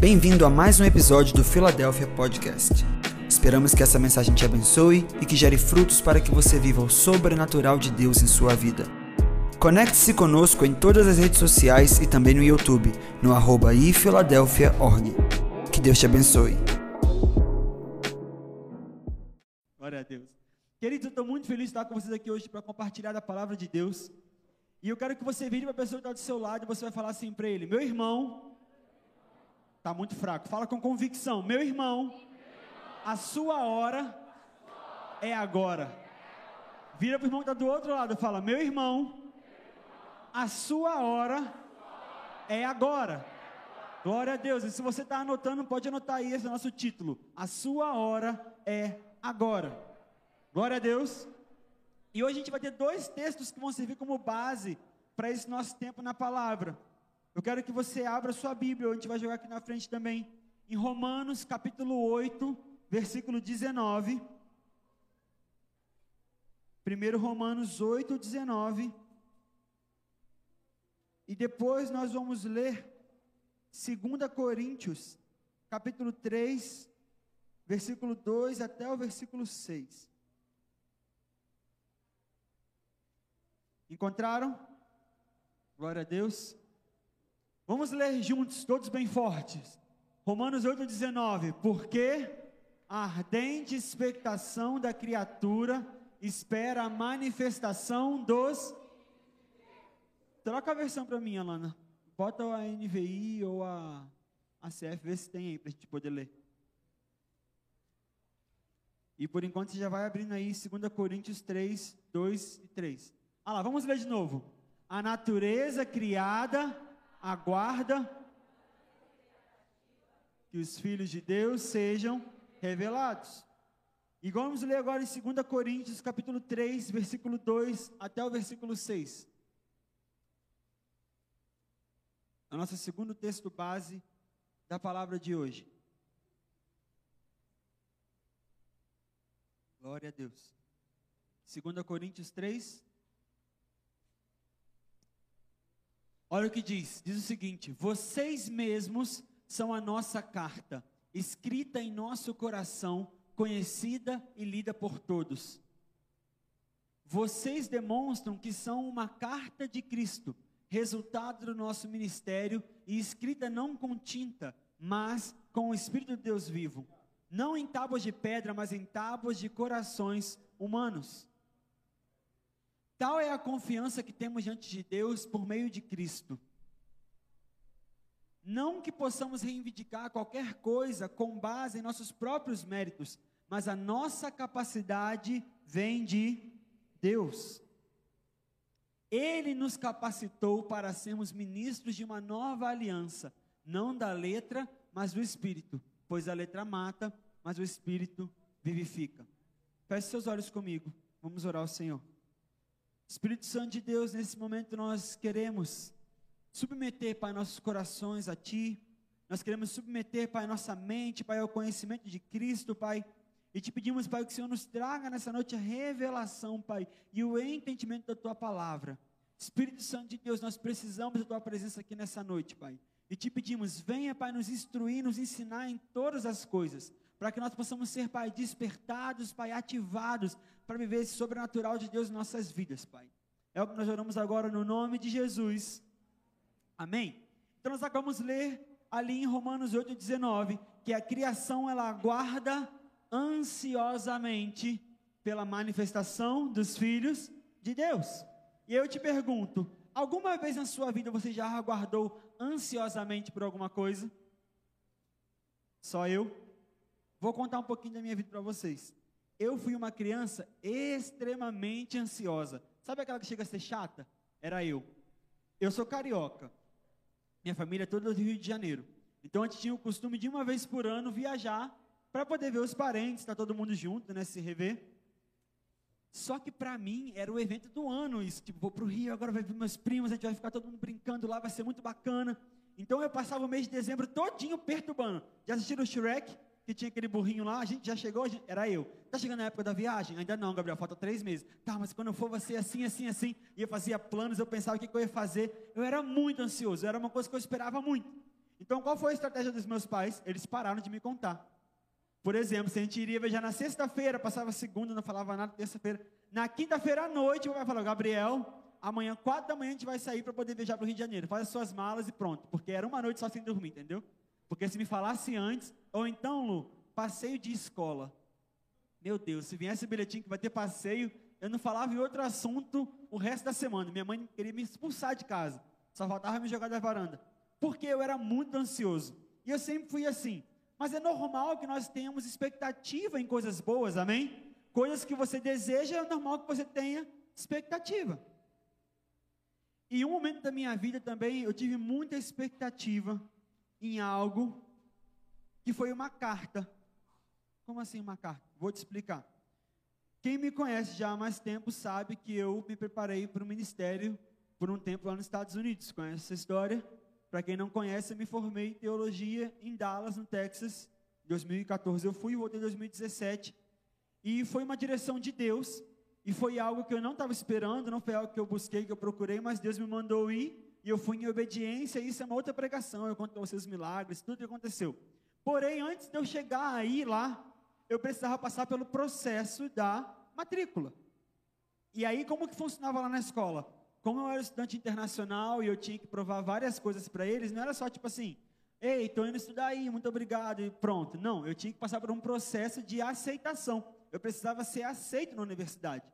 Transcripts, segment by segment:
Bem-vindo a mais um episódio do Philadelphia Podcast. Esperamos que essa mensagem te abençoe e que gere frutos para que você viva o sobrenatural de Deus em sua vida. Conecte-se conosco em todas as redes sociais e também no YouTube, no arroba ifiladelphia.org. Que Deus te abençoe. Glória a Deus. Queridos, eu estou muito feliz de estar com vocês aqui hoje para compartilhar a palavra de Deus. E eu quero que você vire para a pessoa que está do seu lado e você vai falar assim para ele: Meu irmão, Está muito fraco. Fala com convicção. Meu irmão, a sua hora é agora. Vira para o irmão que está do outro lado e fala: Meu irmão, a sua hora é agora. Glória a Deus. E se você está anotando, pode anotar aí esse nosso título. A sua hora é agora. Glória a Deus. E hoje a gente vai ter dois textos que vão servir como base para esse nosso tempo na palavra. Eu quero que você abra sua Bíblia, a gente vai jogar aqui na frente também, em Romanos capítulo 8, versículo 19. Primeiro Romanos 8, 19. E depois nós vamos ler 2 Coríntios, capítulo 3, versículo 2 até o versículo 6. Encontraram? Glória a Deus. Vamos ler juntos, todos bem fortes. Romanos 8,19. Porque a ardente expectação da criatura espera a manifestação dos. Troca a versão para mim, Alana. Bota a NVI ou a, a CF, vê se tem aí para a gente poder ler. E por enquanto você já vai abrindo aí 2 Coríntios 3, 2 e 3. Ah lá, vamos ler de novo. A natureza criada aguarda que os filhos de Deus sejam revelados. E vamos ler agora em 2 Coríntios, capítulo 3, versículo 2 até o versículo 6. É o nosso segundo texto base da palavra de hoje. Glória a Deus. 2 Coríntios 3, Olha o que diz: diz o seguinte: vocês mesmos são a nossa carta, escrita em nosso coração, conhecida e lida por todos. Vocês demonstram que são uma carta de Cristo, resultado do nosso ministério e escrita não com tinta, mas com o Espírito de Deus vivo, não em tábuas de pedra, mas em tábuas de corações humanos. Tal é a confiança que temos diante de Deus por meio de Cristo. Não que possamos reivindicar qualquer coisa com base em nossos próprios méritos, mas a nossa capacidade vem de Deus. Ele nos capacitou para sermos ministros de uma nova aliança, não da letra, mas do Espírito, pois a letra mata, mas o Espírito vivifica. Feche seus olhos comigo, vamos orar ao Senhor. Espírito Santo de Deus, nesse momento nós queremos submeter, Pai, nossos corações a Ti. Nós queremos submeter, Pai, nossa mente, Pai, ao conhecimento de Cristo, Pai. E te pedimos, Pai, que o Senhor nos traga nessa noite a revelação, Pai, e o entendimento da Tua palavra. Espírito Santo de Deus, nós precisamos da Tua presença aqui nessa noite, Pai. E te pedimos, venha, Pai, nos instruir, nos ensinar em todas as coisas para que nós possamos ser, Pai, despertados, Pai, ativados para viver esse sobrenatural de Deus em nossas vidas, Pai. É o que nós oramos agora no nome de Jesus. Amém? Então nós acabamos de ler ali em Romanos 8,19 que a criação ela aguarda ansiosamente pela manifestação dos filhos de Deus. E eu te pergunto, alguma vez na sua vida você já aguardou ansiosamente por alguma coisa? Só eu? Vou contar um pouquinho da minha vida para vocês. Eu fui uma criança extremamente ansiosa. Sabe aquela que chega a ser chata? Era eu. Eu sou carioca. Minha família é toda do Rio de Janeiro. Então a gente tinha o costume de uma vez por ano viajar para poder ver os parentes, estar tá todo mundo junto, né, se rever. Só que para mim era o evento do ano isso, tipo, vou para o Rio, agora vai ver meus primos, a gente vai ficar todo mundo brincando lá, vai ser muito bacana. Então eu passava o mês de dezembro todinho perturbando. Já assistiram o Shrek? Que tinha aquele burrinho lá, a gente já chegou, gente, era eu. Tá chegando a época da viagem? Ainda não, Gabriel, falta três meses. Tá, mas quando eu for, vai ser assim, assim, assim. E eu fazia planos, eu pensava o que, que eu ia fazer. Eu era muito ansioso, era uma coisa que eu esperava muito. Então, qual foi a estratégia dos meus pais? Eles pararam de me contar. Por exemplo, se a gente iria viajar na sexta-feira, passava segunda, não falava nada, terça-feira. Na quinta-feira à noite, o vai falar, Gabriel, amanhã, quatro da manhã, a gente vai sair para poder viajar para o Rio de Janeiro. Faz as suas malas e pronto. Porque era uma noite só sem dormir, entendeu? Porque se me falasse antes, ou então, Lu, passeio de escola. Meu Deus, se viesse bilhetinho que vai ter passeio, eu não falava em outro assunto o resto da semana. Minha mãe queria me expulsar de casa. Só faltava me jogar da varanda. Porque eu era muito ansioso. E eu sempre fui assim. Mas é normal que nós tenhamos expectativa em coisas boas, amém? Coisas que você deseja, é normal que você tenha expectativa. E um momento da minha vida também, eu tive muita expectativa em algo que foi uma carta. Como assim uma carta? Vou te explicar. Quem me conhece já há mais tempo sabe que eu me preparei para o ministério por um tempo lá nos Estados Unidos. Conhece essa história? Para quem não conhece, eu me formei em teologia em Dallas, no Texas. Em 2014 eu fui e voltei em 2017. E foi uma direção de Deus. E foi algo que eu não estava esperando, não foi algo que eu busquei, que eu procurei, mas Deus me mandou ir. E eu fui em obediência. E isso é uma outra pregação. Eu conto para vocês os milagres, tudo que aconteceu. Porém, antes de eu chegar aí lá, eu precisava passar pelo processo da matrícula. E aí, como que funcionava lá na escola? como eu era estudante internacional e eu tinha que provar várias coisas para eles, não era só tipo assim, ei, estou indo estudar aí, muito obrigado, e pronto. Não, eu tinha que passar por um processo de aceitação. Eu precisava ser aceito na universidade.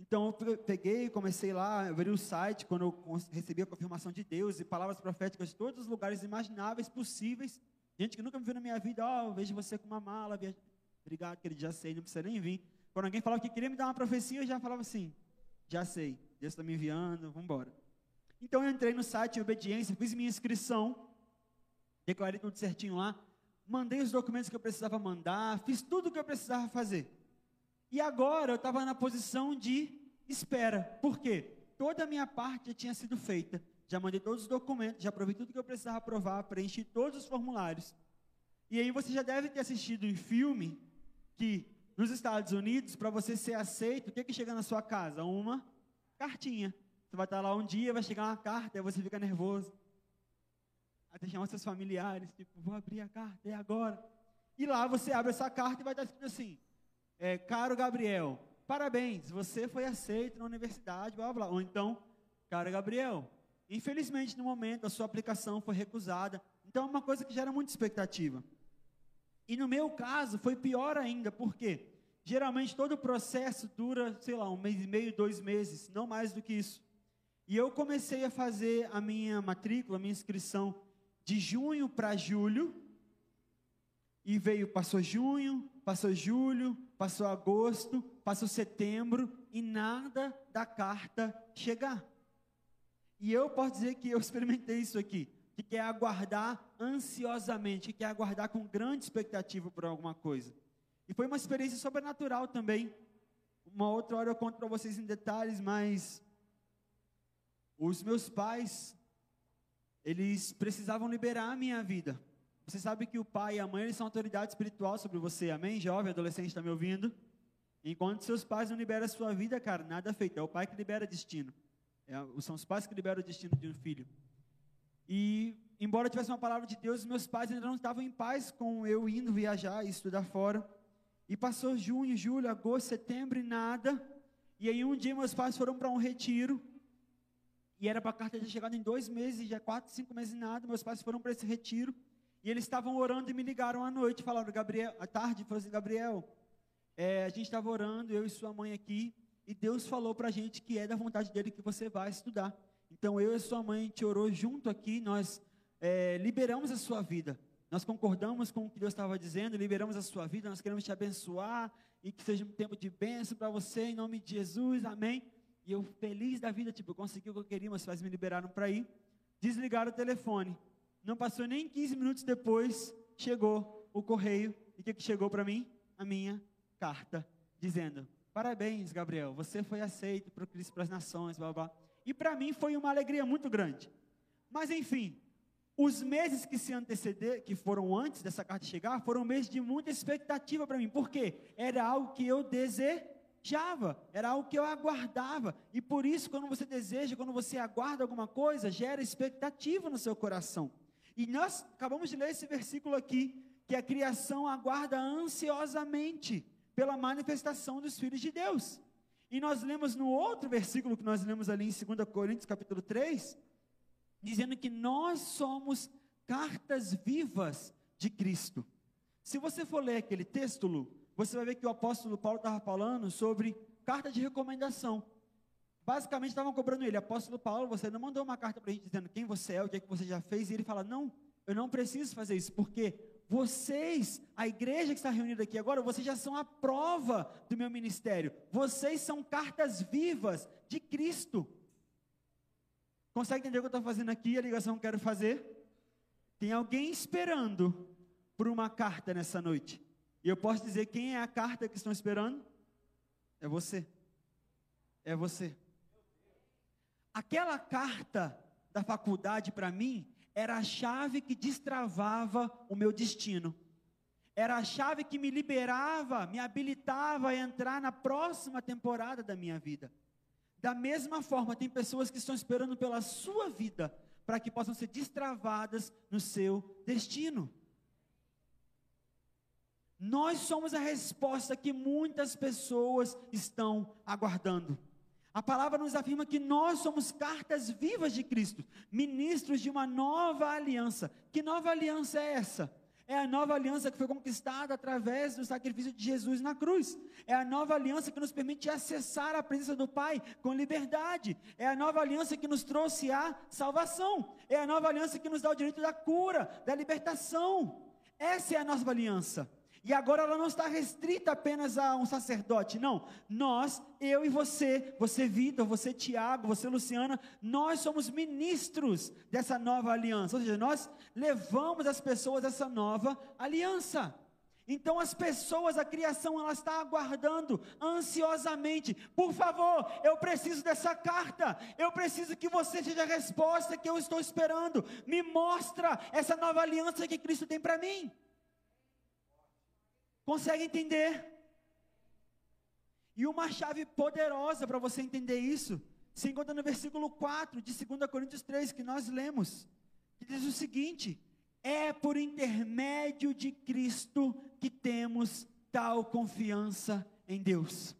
Então eu peguei, comecei lá, abri o site, quando eu recebi a confirmação de Deus e palavras proféticas de todos os lugares imagináveis, possíveis. Gente que nunca me viu na minha vida, ó, oh, vejo você com uma mala, viaja... obrigado, querido, já sei, não precisa nem vir. Quando alguém falava que queria me dar uma profecia, eu já falava assim, já sei, Deus está me enviando, vamos embora. Então eu entrei no site em obediência, fiz minha inscrição, declarei tudo certinho lá, mandei os documentos que eu precisava mandar, fiz tudo o que eu precisava fazer. E agora eu estava na posição de espera. Por quê? Toda a minha parte já tinha sido feita. Já mandei todos os documentos, já provei tudo que eu precisava provar, preenchi todos os formulários. E aí você já deve ter assistido em filme que nos Estados Unidos, para você ser aceito, o que, é que chega na sua casa? Uma cartinha. Você vai estar lá um dia, vai chegar uma carta, e você fica nervoso. Até chamar seus familiares, tipo, vou abrir a carta, é agora. E lá você abre essa carta e vai estar escrito assim: é, Caro Gabriel, parabéns, você foi aceito na universidade, blá blá. Ou então, caro Gabriel, infelizmente no momento a sua aplicação foi recusada. Então é uma coisa que gera muita expectativa. E no meu caso foi pior ainda, por quê? Geralmente todo o processo dura, sei lá, um mês e meio, dois meses, não mais do que isso. E eu comecei a fazer a minha matrícula, a minha inscrição de junho para julho. E veio, passou junho, passou julho, passou agosto, passou setembro e nada da carta chegar. E eu posso dizer que eu experimentei isso aqui, que quer aguardar ansiosamente, que quer aguardar com grande expectativa por alguma coisa. E foi uma experiência sobrenatural também. Uma outra hora eu conto para vocês em detalhes, mas os meus pais, eles precisavam liberar a minha vida. Você sabe que o pai e a mãe eles são autoridade espiritual sobre você, amém? Jovem, adolescente, está me ouvindo? Enquanto seus pais não liberam a sua vida, cara, nada feito. É o pai que libera destino. É, são os pais que liberam o destino de um filho. E, embora tivesse uma palavra de Deus, meus pais ainda não estavam em paz com eu indo viajar e estudar fora. E passou junho, julho, agosto, setembro e nada. E aí um dia meus pais foram para um retiro. E era para a carta ter chegado em dois meses, já quatro, cinco meses e nada. Meus pais foram para esse retiro. E eles estavam orando e me ligaram à noite. Falaram, Gabriel, à tarde, falaram assim, Gabriel, é, a gente estava orando, eu e sua mãe aqui. E Deus falou para a gente que é da vontade dele que você vai estudar. Então eu e sua mãe, gente orou junto aqui, nós é, liberamos a sua vida. Nós concordamos com o que Deus estava dizendo, liberamos a sua vida, nós queremos te abençoar e que seja um tempo de bênção para você, em nome de Jesus, amém. E eu feliz da vida, tipo, eu consegui o que eu queria, meus pais me liberaram para ir. Desligaram o telefone. Não passou nem 15 minutos depois, chegou o correio. E o que, que chegou para mim? A minha carta, dizendo: Parabéns, Gabriel, você foi aceito para o Cristo para as Nações, blá blá. E para mim foi uma alegria muito grande. Mas enfim, os meses que se anteceder, que foram antes dessa carta chegar, foram meses de muita expectativa para mim. Por quê? Era algo que eu desejava, era algo que eu aguardava. E por isso, quando você deseja, quando você aguarda alguma coisa, gera expectativa no seu coração. E nós acabamos de ler esse versículo aqui, que a criação aguarda ansiosamente pela manifestação dos filhos de Deus. E nós lemos no outro versículo que nós lemos ali em 2 Coríntios, capítulo 3, dizendo que nós somos cartas vivas de Cristo. Se você for ler aquele texto, Lu, você vai ver que o apóstolo Paulo estava falando sobre carta de recomendação. Basicamente estavam cobrando ele, apóstolo Paulo, você não mandou uma carta para a gente dizendo quem você é, o que é que você já fez, e ele fala, não, eu não preciso fazer isso, porque vocês, a igreja que está reunida aqui agora, vocês já são a prova do meu ministério. Vocês são cartas vivas de Cristo. Consegue entender o que eu estou fazendo aqui? A ligação que eu quero fazer? Tem alguém esperando por uma carta nessa noite. E eu posso dizer quem é a carta que estão esperando? É você. É você. Aquela carta da faculdade para mim era a chave que destravava o meu destino. Era a chave que me liberava, me habilitava a entrar na próxima temporada da minha vida. Da mesma forma, tem pessoas que estão esperando pela sua vida para que possam ser destravadas no seu destino. Nós somos a resposta que muitas pessoas estão aguardando. A palavra nos afirma que nós somos cartas vivas de Cristo, ministros de uma nova aliança. Que nova aliança é essa? É a nova aliança que foi conquistada através do sacrifício de Jesus na cruz. É a nova aliança que nos permite acessar a presença do Pai com liberdade. É a nova aliança que nos trouxe a salvação. É a nova aliança que nos dá o direito da cura, da libertação. Essa é a nova aliança. E agora ela não está restrita apenas a um sacerdote, não. Nós, eu e você, você Vitor, você Tiago, você Luciana, nós somos ministros dessa nova aliança. Ou seja, nós levamos as pessoas essa nova aliança. Então as pessoas, a criação, ela está aguardando ansiosamente. Por favor, eu preciso dessa carta. Eu preciso que você seja a resposta que eu estou esperando. Me mostra essa nova aliança que Cristo tem para mim. Consegue entender? E uma chave poderosa para você entender isso se encontra no versículo 4 de 2 Coríntios 3, que nós lemos, que diz o seguinte: É por intermédio de Cristo que temos tal confiança em Deus.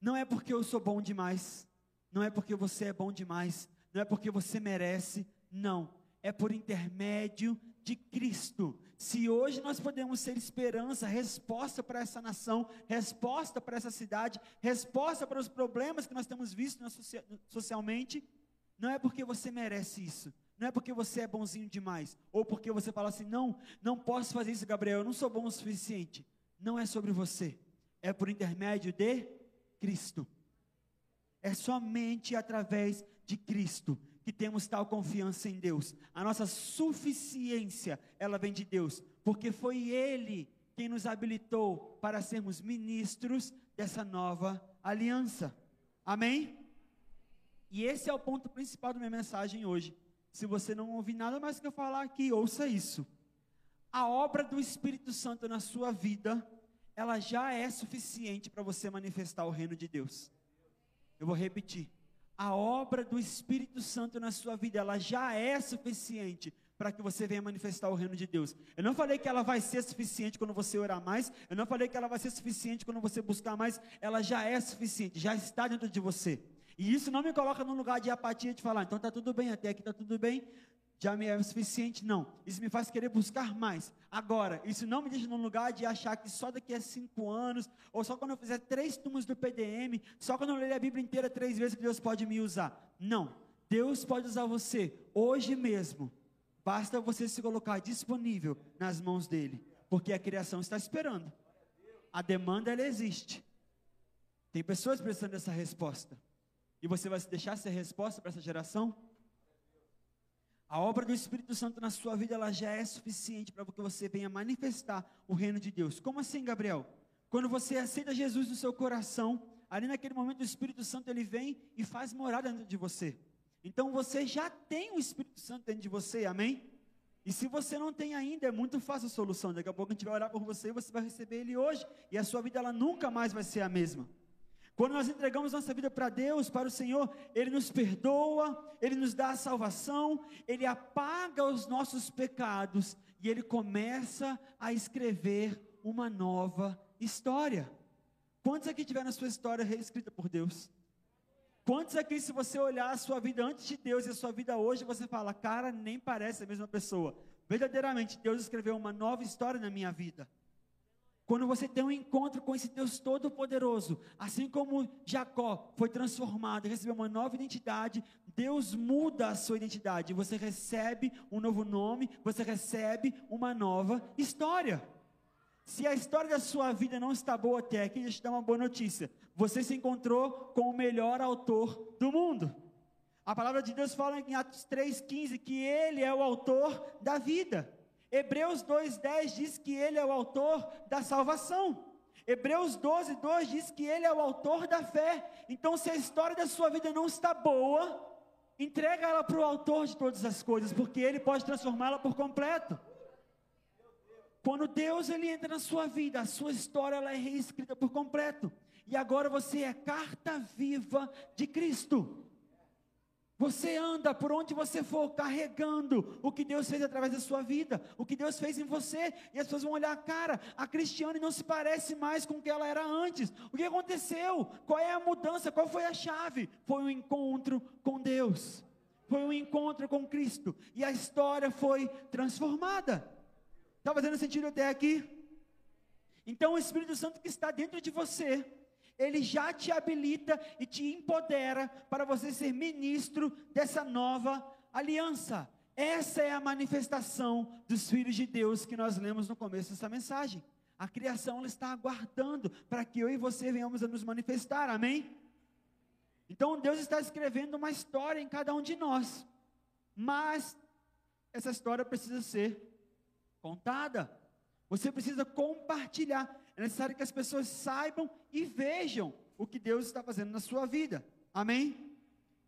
Não é porque eu sou bom demais, não é porque você é bom demais, não é porque você merece, não. É por intermédio de Cristo. Se hoje nós podemos ser esperança, resposta para essa nação, resposta para essa cidade, resposta para os problemas que nós temos visto socialmente, não é porque você merece isso, não é porque você é bonzinho demais, ou porque você fala assim: não, não posso fazer isso, Gabriel, eu não sou bom o suficiente. Não é sobre você, é por intermédio de Cristo. É somente através de Cristo que temos tal confiança em Deus. A nossa suficiência, ela vem de Deus, porque foi Ele quem nos habilitou para sermos ministros dessa nova aliança. Amém? E esse é o ponto principal da minha mensagem hoje. Se você não ouvir nada mais que eu falar aqui, ouça isso. A obra do Espírito Santo na sua vida, ela já é suficiente para você manifestar o reino de Deus. Eu vou repetir a obra do Espírito Santo na sua vida, ela já é suficiente para que você venha manifestar o reino de Deus. Eu não falei que ela vai ser suficiente quando você orar mais, eu não falei que ela vai ser suficiente quando você buscar mais, ela já é suficiente, já está dentro de você. E isso não me coloca num lugar de apatia de falar, então está tudo bem, até aqui está tudo bem, já me é suficiente, não. Isso me faz querer buscar mais. Agora, isso não me deixa num lugar de achar que só daqui a cinco anos, ou só quando eu fizer três turmas do PDM, só quando eu ler a Bíblia inteira três vezes que Deus pode me usar. Não. Deus pode usar você hoje mesmo. Basta você se colocar disponível nas mãos dele, porque a criação está esperando. A demanda ela existe. Tem pessoas precisando dessa resposta. E você vai deixar ser resposta para essa geração? A obra do Espírito Santo na sua vida ela já é suficiente para que você venha manifestar o reino de Deus. Como assim, Gabriel? Quando você aceita Jesus no seu coração, ali naquele momento o Espírito Santo ele vem e faz morada dentro de você. Então você já tem o Espírito Santo dentro de você, amém? E se você não tem ainda, é muito fácil a solução. Daqui a pouco a gente vai orar por você e você vai receber ele hoje. E a sua vida ela nunca mais vai ser a mesma. Quando nós entregamos nossa vida para Deus, para o Senhor, Ele nos perdoa, Ele nos dá a salvação, Ele apaga os nossos pecados e Ele começa a escrever uma nova história. Quantos aqui tiveram a sua história reescrita por Deus? Quantos aqui, se você olhar a sua vida antes de Deus e a sua vida hoje, você fala, cara, nem parece a mesma pessoa. Verdadeiramente, Deus escreveu uma nova história na minha vida. Quando você tem um encontro com esse Deus Todo-Poderoso, assim como Jacó foi transformado recebeu uma nova identidade, Deus muda a sua identidade. Você recebe um novo nome, você recebe uma nova história. Se a história da sua vida não está boa até aqui, deixa eu te dar uma boa notícia. Você se encontrou com o melhor autor do mundo. A palavra de Deus fala em Atos 3,15 que Ele é o autor da vida. Hebreus 2,10 diz que Ele é o autor da salvação. Hebreus 12, 2 diz que Ele é o autor da fé. Então, se a história da sua vida não está boa, entrega ela para o autor de todas as coisas, porque Ele pode transformá-la por completo. Quando Deus ele entra na sua vida, a sua história ela é reescrita por completo. E agora você é carta viva de Cristo. Você anda por onde você for carregando o que Deus fez através da sua vida, o que Deus fez em você, e as pessoas vão olhar, cara, a Cristiane não se parece mais com o que ela era antes. O que aconteceu? Qual é a mudança? Qual foi a chave? Foi um encontro com Deus. Foi um encontro com Cristo e a história foi transformada. Está fazendo sentido até aqui? Então o Espírito Santo que está dentro de você, ele já te habilita e te empodera para você ser ministro dessa nova aliança. Essa é a manifestação dos filhos de Deus que nós lemos no começo dessa mensagem. A criação está aguardando para que eu e você venhamos a nos manifestar, amém? Então Deus está escrevendo uma história em cada um de nós, mas essa história precisa ser contada. Você precisa compartilhar. É necessário que as pessoas saibam e vejam o que Deus está fazendo na sua vida. Amém?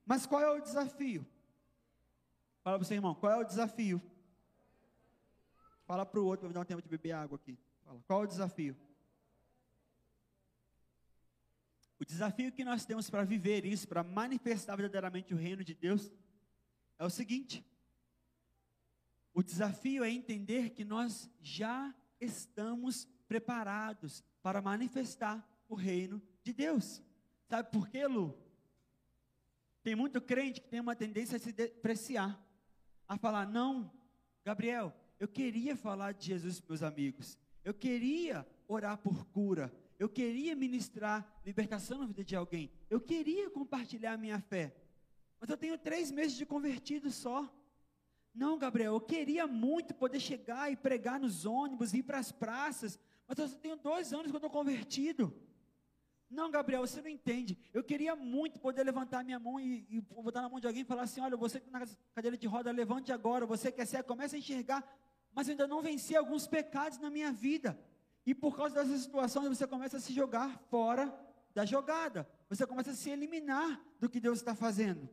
Mas qual é o desafio? Fala para o seu irmão, qual é o desafio? Fala para o outro, me dar um tempo de beber água aqui. Fala, qual é o desafio? O desafio que nós temos para viver isso, para manifestar verdadeiramente o reino de Deus, é o seguinte: o desafio é entender que nós já estamos preparados para manifestar o reino de Deus. Sabe por quê, Lu? Tem muito crente que tem uma tendência a se depreciar, a falar: não, Gabriel, eu queria falar de Jesus para meus amigos, eu queria orar por cura, eu queria ministrar libertação na vida de alguém, eu queria compartilhar a minha fé, mas eu tenho três meses de convertido só. Não, Gabriel, eu queria muito poder chegar e pregar nos ônibus, ir para as praças, mas eu só tenho dois anos que eu estou convertido. Não, Gabriel, você não entende. Eu queria muito poder levantar minha mão e, e botar na mão de alguém e falar assim: olha, você que está na cadeira de roda, levante agora. Você quer ser, comece a enxergar. Mas eu ainda não venci alguns pecados na minha vida. E por causa dessas situações, você começa a se jogar fora da jogada. Você começa a se eliminar do que Deus está fazendo.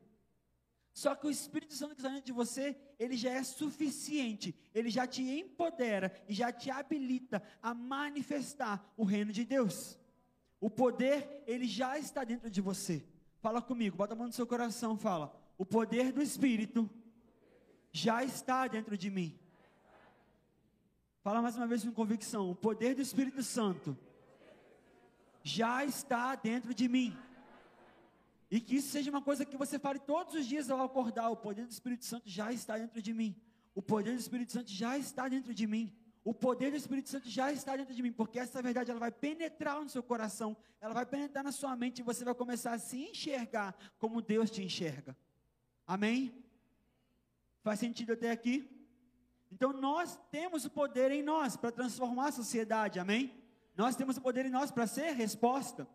Só que o Espírito Santo que está dentro de você, ele já é suficiente, ele já te empodera e já te habilita a manifestar o reino de Deus. O poder, ele já está dentro de você. Fala comigo, bota a mão no seu coração, fala. O poder do Espírito já está dentro de mim. Fala mais uma vez com convicção. O poder do Espírito Santo já está dentro de mim. E que isso seja uma coisa que você fale todos os dias ao acordar. O poder do Espírito Santo já está dentro de mim. O poder do Espírito Santo já está dentro de mim. O poder do Espírito Santo já está dentro de mim, porque essa verdade ela vai penetrar no seu coração, ela vai penetrar na sua mente e você vai começar a se enxergar como Deus te enxerga. Amém? Faz sentido até aqui? Então nós temos o poder em nós para transformar a sociedade, amém? Nós temos o poder em nós para ser resposta.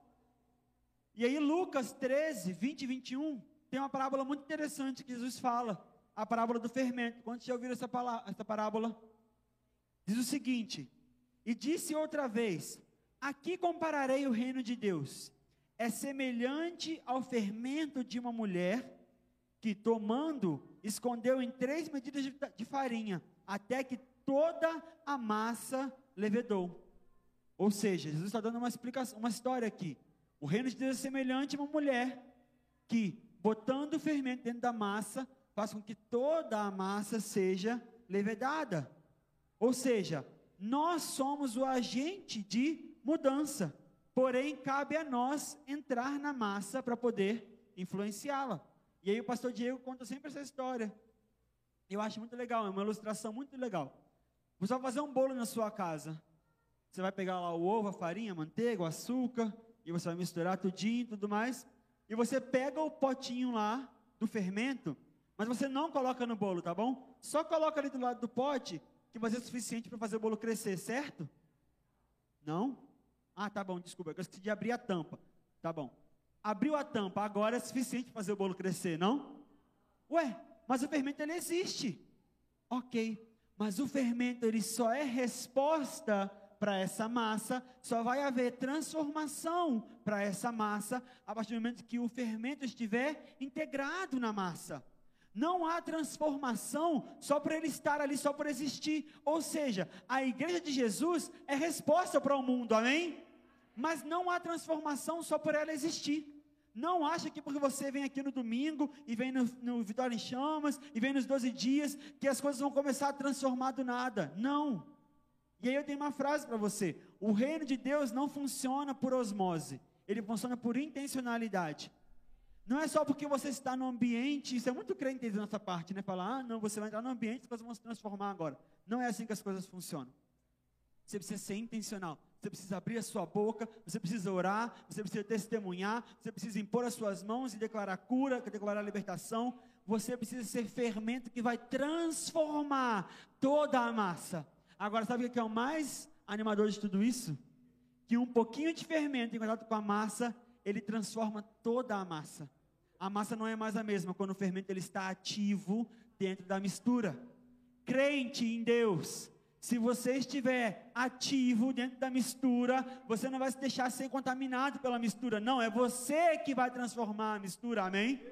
E aí, Lucas 13, 20 e 21, tem uma parábola muito interessante que Jesus fala, a parábola do fermento. Quando já ouviram essa, palavra, essa parábola? Diz o seguinte: E disse outra vez: Aqui compararei o reino de Deus. É semelhante ao fermento de uma mulher que, tomando, escondeu em três medidas de, de farinha, até que toda a massa levedou. Ou seja, Jesus está dando uma explicação, uma história aqui. O reino de Deus é semelhante a uma mulher que, botando o fermento dentro da massa, faz com que toda a massa seja levedada. Ou seja, nós somos o agente de mudança. Porém, cabe a nós entrar na massa para poder influenciá-la. E aí o pastor Diego conta sempre essa história. Eu acho muito legal, é uma ilustração muito legal. Você vai fazer um bolo na sua casa. Você vai pegar lá o ovo, a farinha, a manteiga, o açúcar, e você vai misturar tudinho e tudo mais. E você pega o potinho lá do fermento, mas você não coloca no bolo, tá bom? Só coloca ali do lado do pote, que vai ser suficiente para fazer o bolo crescer, certo? Não? Ah, tá bom, desculpa, eu esqueci de abrir a tampa. Tá bom. Abriu a tampa, agora é suficiente para fazer o bolo crescer, não? Ué, mas o fermento ele existe. Ok, mas o fermento ele só é resposta para essa massa, só vai haver transformação para essa massa a partir do momento que o fermento estiver integrado na massa. Não há transformação só por ele estar ali, só por existir. Ou seja, a igreja de Jesus é resposta para o mundo, amém? Mas não há transformação só por ela existir. Não acha que porque você vem aqui no domingo e vem no, no Vitória em Chamas e vem nos 12 dias que as coisas vão começar a transformar do nada. Não. E aí eu tenho uma frase para você: o reino de Deus não funciona por osmose, ele funciona por intencionalidade. Não é só porque você está no ambiente, isso é muito crente da nossa parte, né? Falar, ah, não, você vai entrar no ambiente, as coisas vão se transformar agora. Não é assim que as coisas funcionam. Você precisa ser intencional. Você precisa abrir a sua boca, você precisa orar, você precisa testemunhar, você precisa impor as suas mãos e declarar cura, declarar libertação. Você precisa ser fermento que vai transformar toda a massa. Agora, sabe o que é o mais animador de tudo isso? Que um pouquinho de fermento em contato com a massa, ele transforma toda a massa. A massa não é mais a mesma quando o fermento ele está ativo dentro da mistura. Crente em Deus, se você estiver ativo dentro da mistura, você não vai se deixar ser contaminado pela mistura. Não, é você que vai transformar a mistura, amém?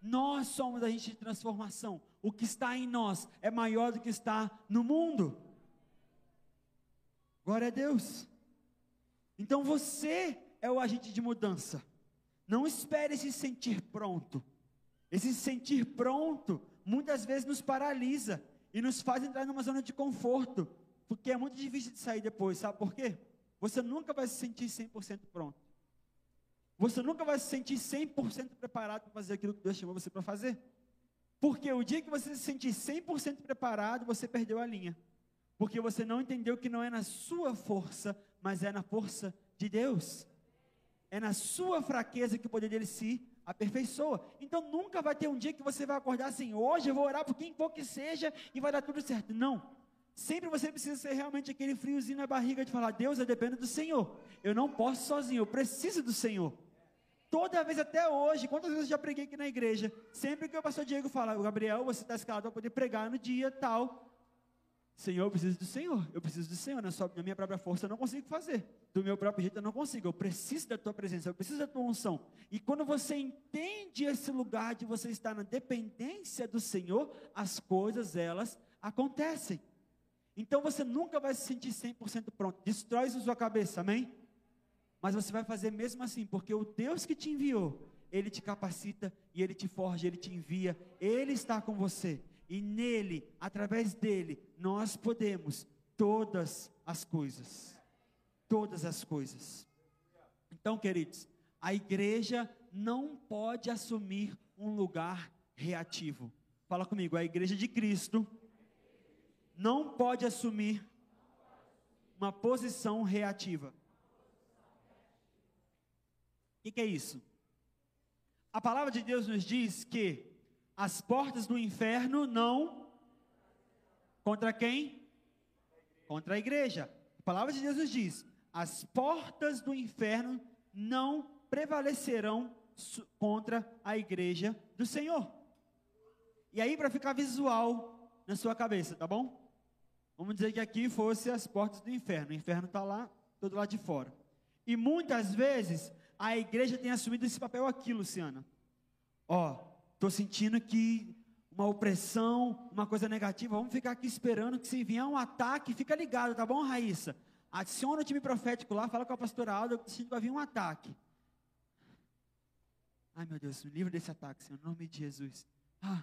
Nós somos a gente de transformação. O que está em nós é maior do que está no mundo. Glória a Deus. Então você é o agente de mudança. Não espere se sentir pronto. Esse sentir pronto muitas vezes nos paralisa e nos faz entrar numa zona de conforto, porque é muito difícil de sair depois, sabe por quê? Você nunca vai se sentir 100% pronto. Você nunca vai se sentir 100% preparado para fazer aquilo que Deus chamou você para fazer. Porque o dia que você se sentir 100% preparado, você perdeu a linha. Porque você não entendeu que não é na sua força, mas é na força de Deus. É na sua fraqueza que o poder dele se aperfeiçoa. Então nunca vai ter um dia que você vai acordar assim, hoje eu vou orar por quem for que seja e vai dar tudo certo. Não. Sempre você precisa ser realmente aquele friozinho na barriga de falar, Deus, eu dependo do Senhor. Eu não posso sozinho, eu preciso do Senhor. Toda vez até hoje, quantas vezes eu já preguei aqui na igreja, sempre que o pastor Diego fala, Gabriel, você está escalado para poder pregar no dia tal, Senhor, eu preciso do Senhor, eu preciso do Senhor, na, sua, na minha própria força eu não consigo fazer, do meu próprio jeito eu não consigo, eu preciso da tua presença, eu preciso da tua unção. E quando você entende esse lugar de você estar na dependência do Senhor, as coisas elas acontecem. Então você nunca vai se sentir 100% pronto, destrói isso na sua cabeça, amém? Mas você vai fazer mesmo assim, porque o Deus que te enviou, Ele te capacita e Ele te forja, Ele te envia, Ele está com você e nele, através dele, nós podemos todas as coisas. Todas as coisas. Então, queridos, a igreja não pode assumir um lugar reativo. Fala comigo, a igreja de Cristo não pode assumir uma posição reativa. O que, que é isso? A palavra de Deus nos diz que as portas do inferno não contra quem? Contra a igreja. A palavra de Deus nos diz: as portas do inferno não prevalecerão contra a igreja do Senhor. E aí, para ficar visual na sua cabeça, tá bom? Vamos dizer que aqui fosse as portas do inferno. O inferno está lá, todo lado de fora. E muitas vezes a igreja tem assumido esse papel aqui, Luciana. Ó, Estou sentindo que uma opressão, uma coisa negativa. Vamos ficar aqui esperando que se vier um ataque, fica ligado, tá bom, Raíssa? Adiciona o time profético lá, fala com a pastora Alda, eu sinto que vai vir um ataque. Ai meu Deus, me livre desse ataque, Senhor, em nome de Jesus. Ah,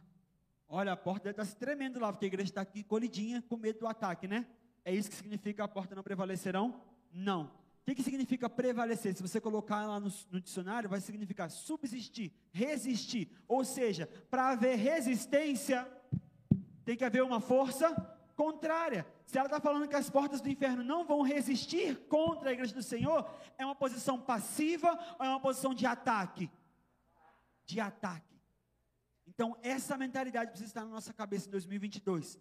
olha, a porta está se tremendo lá, porque a igreja está aqui colidinha com medo do ataque, né? É isso que significa a porta não prevalecerão? Não. Que, que significa prevalecer? Se você colocar lá no, no dicionário, vai significar subsistir, resistir. Ou seja, para haver resistência, tem que haver uma força contrária. Se ela está falando que as portas do inferno não vão resistir contra a igreja do Senhor, é uma posição passiva ou é uma posição de ataque? De ataque. Então, essa mentalidade precisa estar na nossa cabeça em 2022.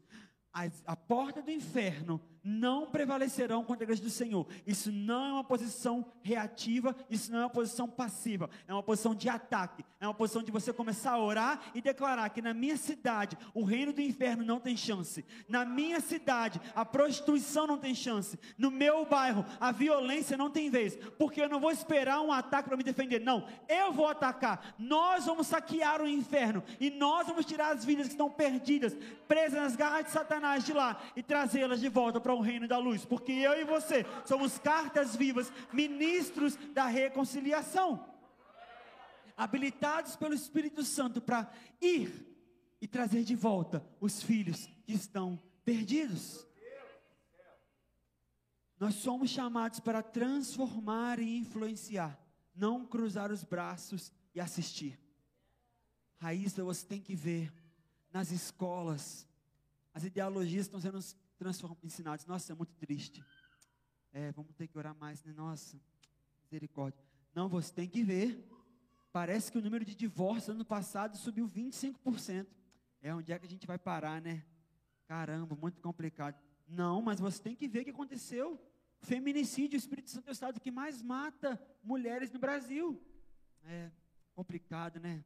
A, a porta do inferno não prevalecerão contra a igreja do Senhor. Isso não é uma posição reativa, isso não é uma posição passiva, é uma posição de ataque, é uma posição de você começar a orar e declarar que na minha cidade o reino do inferno não tem chance, na minha cidade a prostituição não tem chance, no meu bairro a violência não tem vez, porque eu não vou esperar um ataque para me defender, não, eu vou atacar, nós vamos saquear o inferno e nós vamos tirar as vidas que estão perdidas, presas nas garras de Satanás de lá e trazê-las de volta para o reino da luz, porque eu e você somos cartas vivas, ministros da reconciliação, habilitados pelo Espírito Santo para ir e trazer de volta os filhos que estão perdidos. Nós somos chamados para transformar e influenciar, não cruzar os braços e assistir. Raíssa, você tem que ver nas escolas, as ideologias estão sendo ensinados. Nossa, é muito triste. É, vamos ter que orar mais, né? Nossa, misericórdia. Não, você tem que ver. Parece que o número de divórcios ano passado subiu 25%. É onde é que a gente vai parar, né? Caramba, muito complicado. Não, mas você tem que ver o que aconteceu. Feminicídio, o Espírito Santo é o estado que mais mata mulheres no Brasil. É complicado, né?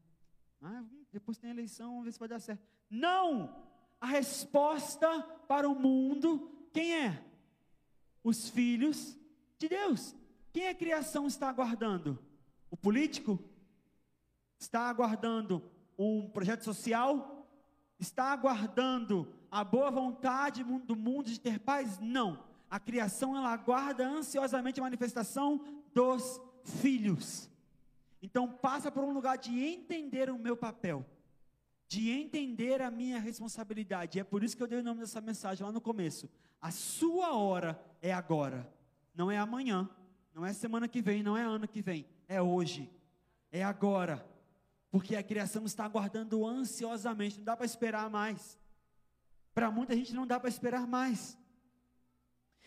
Depois tem eleição, vamos ver se vai dar certo. Não! a resposta para o mundo, quem é? Os filhos de Deus. Quem a criação está aguardando? O político? Está aguardando um projeto social? Está aguardando a boa vontade do mundo de ter paz? Não. A criação ela aguarda ansiosamente a manifestação dos filhos. Então passa por um lugar de entender o meu papel de entender a minha responsabilidade. É por isso que eu dei o nome dessa mensagem lá no começo. A sua hora é agora, não é amanhã, não é semana que vem, não é ano que vem, é hoje, é agora. Porque a criação está aguardando ansiosamente, não dá para esperar mais. Para muita gente não dá para esperar mais.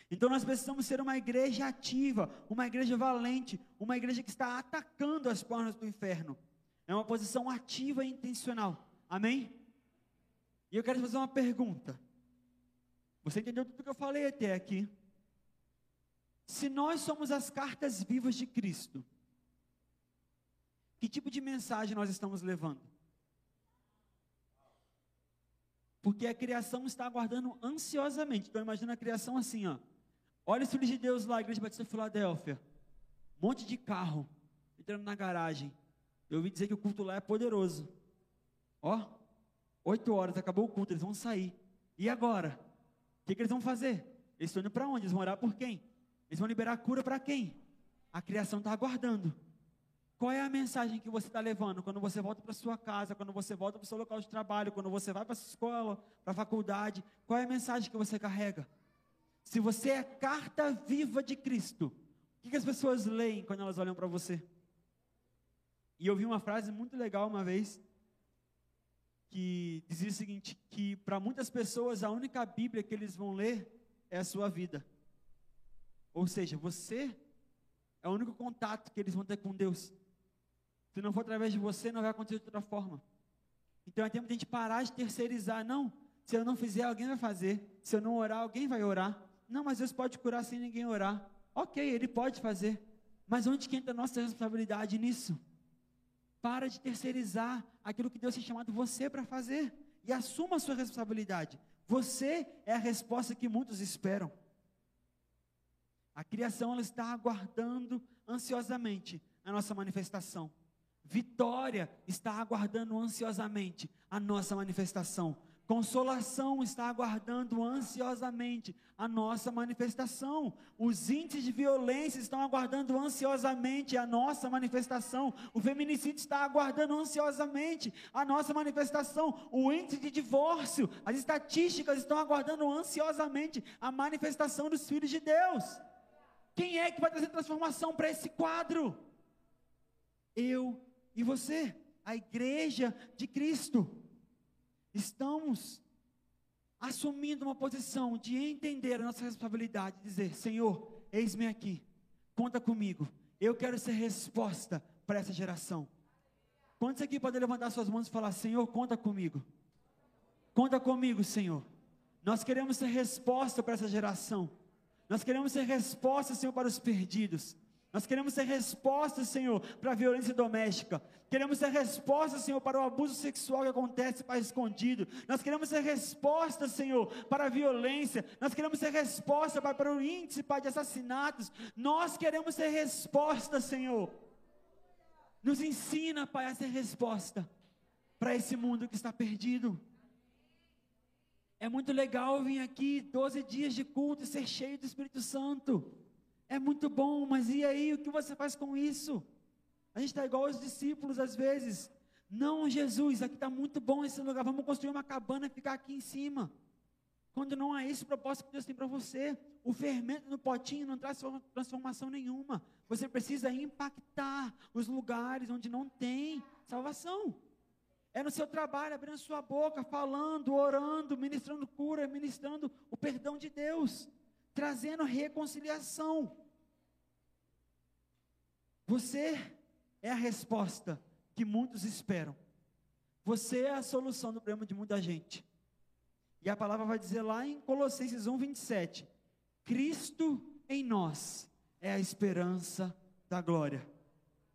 Então nós precisamos ser uma igreja ativa, uma igreja valente, uma igreja que está atacando as portas do inferno. É uma posição ativa e intencional. Amém? E eu quero te fazer uma pergunta. Você entendeu tudo que eu falei até aqui? Se nós somos as cartas vivas de Cristo, que tipo de mensagem nós estamos levando? Porque a criação está aguardando ansiosamente. Então imagina a criação assim, ó. Olha os filhos de Deus lá, Igreja Batista Filadélfia. Um monte de carro entrando na garagem. Eu ouvi dizer que o culto lá é poderoso. Ó, oito horas, acabou o culto, eles vão sair. E agora? O que, que eles vão fazer? Eles estão indo para onde? Eles vão orar por quem? Eles vão liberar cura para quem? A criação está aguardando. Qual é a mensagem que você está levando quando você volta para sua casa, quando você volta para o seu local de trabalho, quando você vai para a escola, para a faculdade? Qual é a mensagem que você carrega? Se você é carta viva de Cristo, o que, que as pessoas leem quando elas olham para você? E eu vi uma frase muito legal uma vez, que dizia o seguinte: que para muitas pessoas a única Bíblia que eles vão ler é a sua vida. Ou seja, você é o único contato que eles vão ter com Deus. Se não for através de você, não vai acontecer de outra forma. Então é tempo de a gente parar de terceirizar. Não, se eu não fizer, alguém vai fazer. Se eu não orar, alguém vai orar. Não, mas Deus pode curar sem ninguém orar. Ok, Ele pode fazer. Mas onde que entra a nossa responsabilidade nisso? Para de terceirizar aquilo que Deus tem chamado você para fazer. E assuma a sua responsabilidade. Você é a resposta que muitos esperam. A criação ela está aguardando ansiosamente a nossa manifestação. Vitória está aguardando ansiosamente a nossa manifestação. Consolação está aguardando ansiosamente a nossa manifestação. Os índices de violência estão aguardando ansiosamente a nossa manifestação. O feminicídio está aguardando ansiosamente a nossa manifestação. O índice de divórcio, as estatísticas estão aguardando ansiosamente a manifestação dos filhos de Deus. Quem é que vai trazer transformação para esse quadro? Eu e você, a igreja de Cristo. Estamos assumindo uma posição de entender a nossa responsabilidade, dizer: Senhor, eis-me aqui, conta comigo, eu quero ser resposta para essa geração. Quantos aqui podem levantar suas mãos e falar: Senhor, conta comigo, conta comigo, Senhor. Nós queremos ser resposta para essa geração, nós queremos ser resposta, Senhor, para os perdidos. Nós queremos ser resposta, Senhor, para a violência doméstica. Queremos ser resposta, Senhor, para o abuso sexual que acontece para escondido. Nós queremos ser resposta, Senhor, para a violência. Nós queremos ser resposta Pai, para o índice Pai, de assassinatos. Nós queremos ser resposta, Senhor. Nos ensina, Pai, a ser resposta para esse mundo que está perdido. É muito legal vir aqui 12 dias de culto e ser cheio do Espírito Santo. É muito bom, mas e aí, o que você faz com isso? A gente está igual aos discípulos às vezes. Não, Jesus, aqui está muito bom esse lugar, vamos construir uma cabana e ficar aqui em cima. Quando não é esse o propósito que Deus tem para você, o fermento no potinho não traz transformação nenhuma. Você precisa impactar os lugares onde não tem salvação. É no seu trabalho, abrindo sua boca, falando, orando, ministrando cura, ministrando o perdão de Deus trazendo reconciliação. Você é a resposta que muitos esperam. Você é a solução do problema de muita gente. E a palavra vai dizer lá em Colossenses 1, 27, Cristo em nós é a esperança da glória.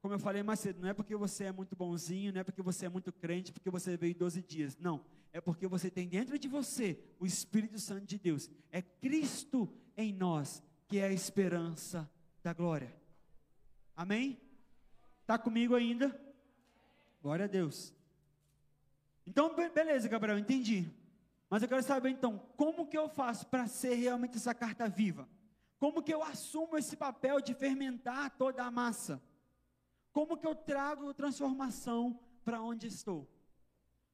Como eu falei mais cedo, não é porque você é muito bonzinho, não é porque você é muito crente, porque você veio 12 dias. Não, é porque você tem dentro de você o Espírito Santo de Deus. É Cristo em nós, que é a esperança da glória. Amém? Está comigo ainda? Glória a Deus. Então, beleza, Gabriel, entendi. Mas eu quero saber então, como que eu faço para ser realmente essa carta viva? Como que eu assumo esse papel de fermentar toda a massa? Como que eu trago transformação para onde estou?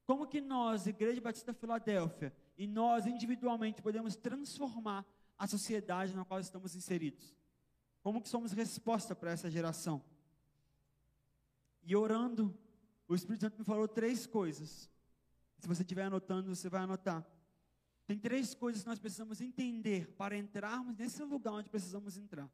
Como que nós, Igreja Batista Filadélfia, e nós individualmente podemos transformar a sociedade na qual estamos inseridos? Como que somos resposta para essa geração? E orando, o Espírito Santo me falou três coisas. Se você estiver anotando, você vai anotar. Tem três coisas que nós precisamos entender para entrarmos nesse lugar onde precisamos entrar.